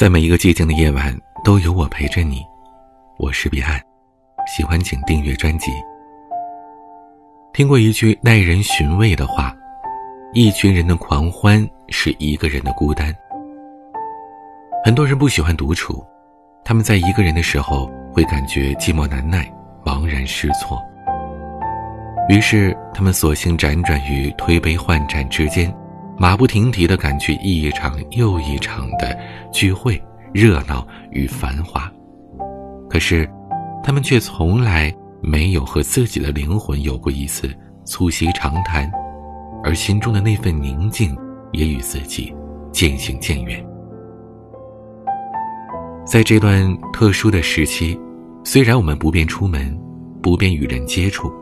在每一个寂静的夜晚，都有我陪着你。我是彼岸，喜欢请订阅专辑。听过一句耐人寻味的话：一群人的狂欢是一个人的孤单。很多人不喜欢独处，他们在一个人的时候会感觉寂寞难耐、茫然失措。于是，他们索性辗转于推杯换盏之间。马不停蹄地赶去一场又一场的聚会、热闹与繁华，可是，他们却从来没有和自己的灵魂有过一次促膝长谈，而心中的那份宁静也与自己渐行渐远。在这段特殊的时期，虽然我们不便出门，不便与人接触，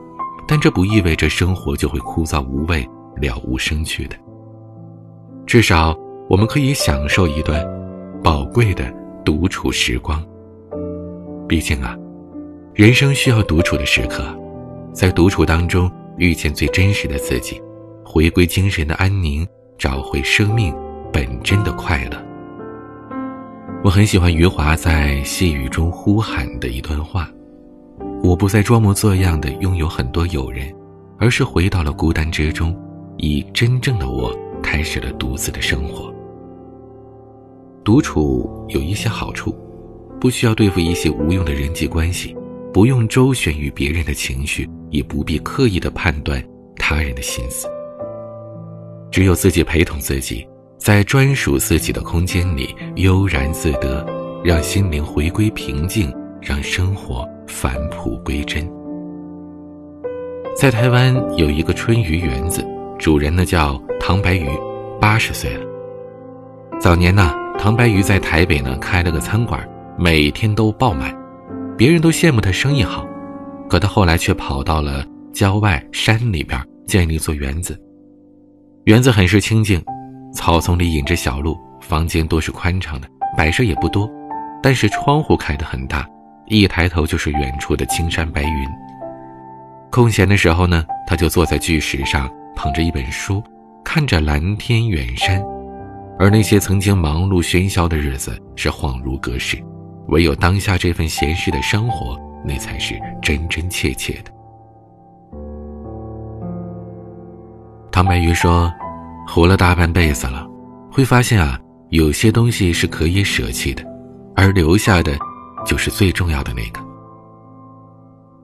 但这不意味着生活就会枯燥无味、了无生趣的。至少，我们可以享受一段宝贵的独处时光。毕竟啊，人生需要独处的时刻，在独处当中遇见最真实的自己，回归精神的安宁，找回生命本真的快乐。我很喜欢余华在细雨中呼喊的一段话：“我不再装模作样的拥有很多友人，而是回到了孤单之中，以真正的我。”开始了独自的生活。独处有一些好处，不需要对付一些无用的人际关系，不用周旋于别人的情绪，也不必刻意的判断他人的心思。只有自己陪同自己，在专属自己的空间里悠然自得，让心灵回归平静，让生活返璞归真。在台湾有一个春雨园子，主人呢叫。唐白鱼，八十岁了。早年呢，唐白鱼在台北呢开了个餐馆，每天都爆满，别人都羡慕他生意好。可他后来却跑到了郊外山里边建了一座园子。园子很是清静，草丛里引着小路，房间都是宽敞的，摆设也不多，但是窗户开得很大，一抬头就是远处的青山白云。空闲的时候呢，他就坐在巨石上，捧着一本书。看着蓝天远山，而那些曾经忙碌喧嚣的日子是恍如隔世，唯有当下这份闲适的生活，那才是真真切切的。唐白鱼说：“活了大半辈子了，会发现啊，有些东西是可以舍弃的，而留下的，就是最重要的那个。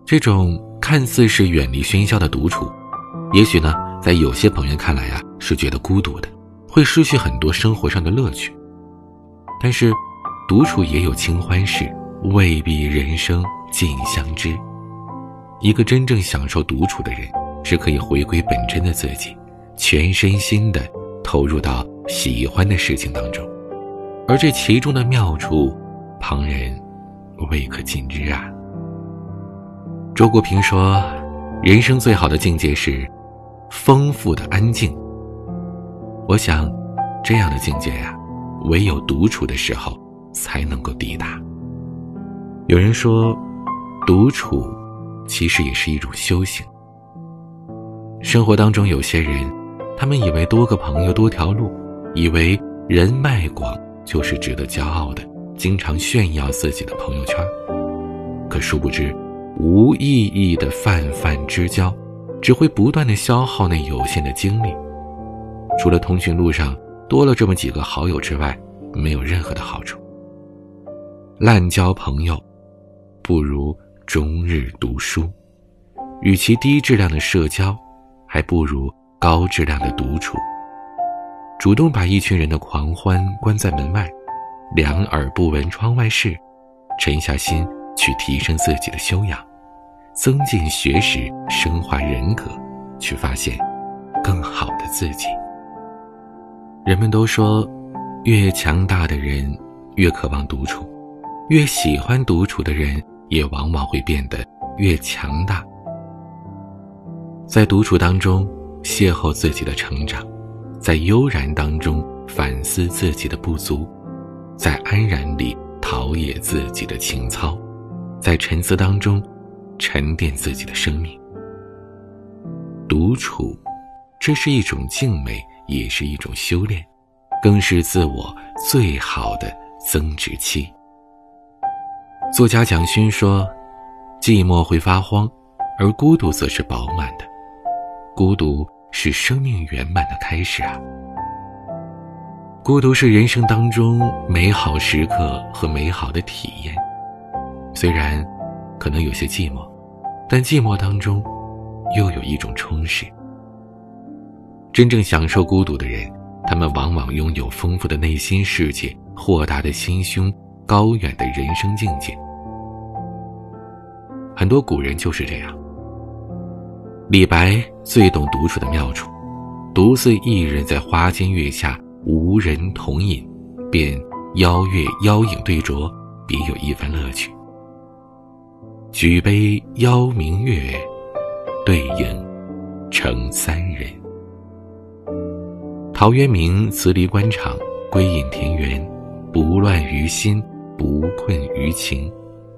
这种看似是远离喧嚣的独处，也许呢。”在有些朋友看来啊，是觉得孤独的，会失去很多生活上的乐趣。但是，独处也有清欢事，未必人生尽相知。一个真正享受独处的人，是可以回归本真的自己，全身心的投入到喜欢的事情当中，而这其中的妙处，旁人未可尽知啊。周国平说：“人生最好的境界是。”丰富的安静。我想，这样的境界呀，唯有独处的时候才能够抵达。有人说，独处其实也是一种修行。生活当中有些人，他们以为多个朋友多条路，以为人脉广就是值得骄傲的，经常炫耀自己的朋友圈。可殊不知，无意义的泛泛之交。只会不断的消耗那有限的精力，除了通讯录上多了这么几个好友之外，没有任何的好处。滥交朋友，不如终日读书。与其低质量的社交，还不如高质量的独处。主动把一群人的狂欢关在门外，两耳不闻窗外事，沉下心去提升自己的修养。增进学识，深化人格，去发现更好的自己。人们都说，越强大的人越渴望独处，越喜欢独处的人也往往会变得越强大。在独处当中邂逅自己的成长，在悠然当中反思自己的不足，在安然里陶冶自己的情操，在沉思当中。沉淀自己的生命，独处，这是一种静美，也是一种修炼，更是自我最好的增值期。作家蒋勋说：“寂寞会发慌，而孤独则是饱满的。孤独是生命圆满的开始啊！孤独是人生当中美好时刻和美好的体验。虽然可能有些寂寞，但寂寞当中又有一种充实。真正享受孤独的人，他们往往拥有丰富的内心世界、豁达的心胸、高远的人生境界。”很多古人就是这样。李白最懂独处的妙处，独自一人在花间月下，无人同饮，便邀月邀影对酌，别有一番乐趣。举杯邀明月，对影成三人。陶渊明辞离官场，归隐田园，不乱于心，不困于情，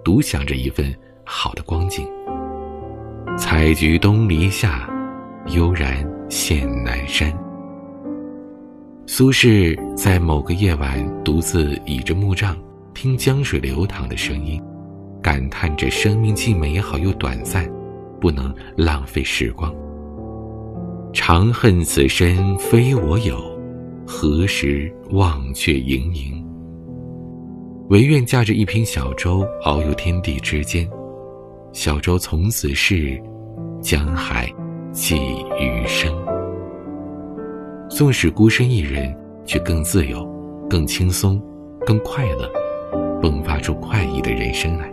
独享着一份。好的光景，采菊东篱下，悠然见南山。苏轼在某个夜晚独自倚着木杖，听江水流淌的声音，感叹着生命既美好又短暂，不能浪费时光。长恨此身非我有，何时忘却营营？唯愿驾着一瓢小舟，遨游天地之间。小舟从此逝，江海寄余生。纵使孤身一人，却更自由、更轻松、更快乐，迸发出快意的人生来。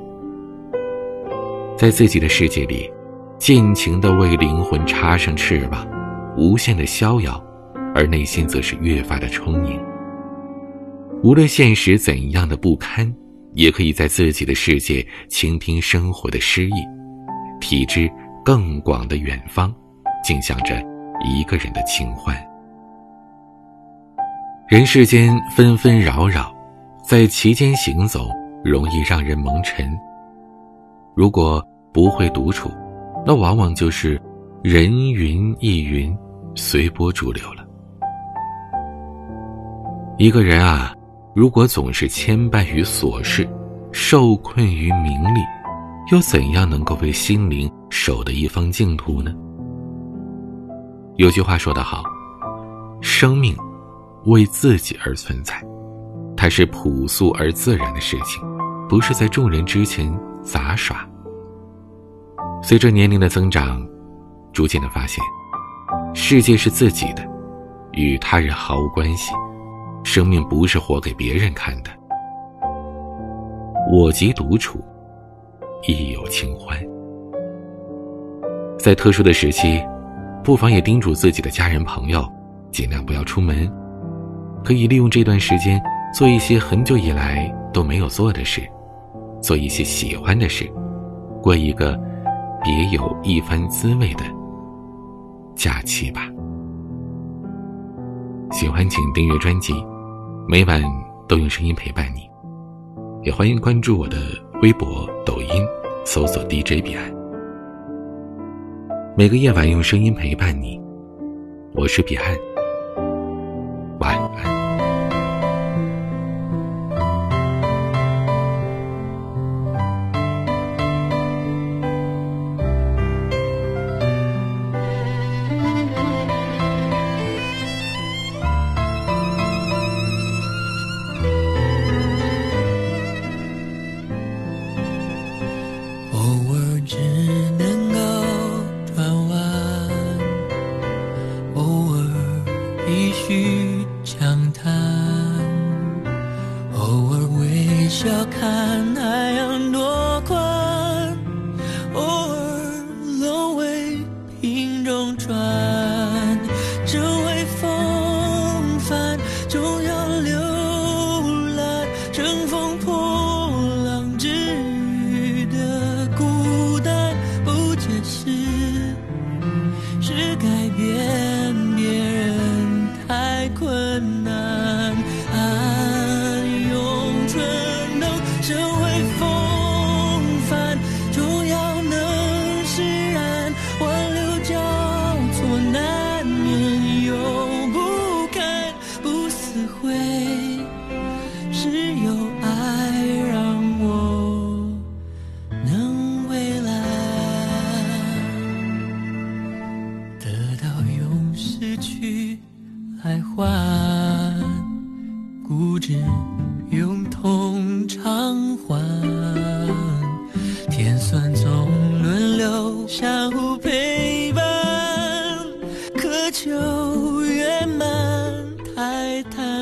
在自己的世界里，尽情地为灵魂插上翅膀，无限的逍遥，而内心则是越发的充盈。无论现实怎样的不堪。也可以在自己的世界倾听生活的诗意，体知更广的远方，静享着一个人的清欢。人世间纷纷扰扰，在其间行走容易让人蒙尘。如果不会独处，那往往就是人云亦云，随波逐流了。一个人啊。如果总是牵绊于琐事，受困于名利，又怎样能够为心灵守得一方净土呢？有句话说得好：“生命为自己而存在，它是朴素而自然的事情，不是在众人之前杂耍。”随着年龄的增长，逐渐的发现，世界是自己的，与他人毫无关系。生命不是活给别人看的，我即独处，亦有清欢。在特殊的时期，不妨也叮嘱自己的家人朋友，尽量不要出门，可以利用这段时间做一些很久以来都没有做的事，做一些喜欢的事，过一个别有一番滋味的假期吧。喜欢请订阅专辑。每晚都用声音陪伴你，也欢迎关注我的微博、抖音，搜索 DJ 彼岸。每个夜晚用声音陪伴你，我是彼岸。晚安。的就圆满太太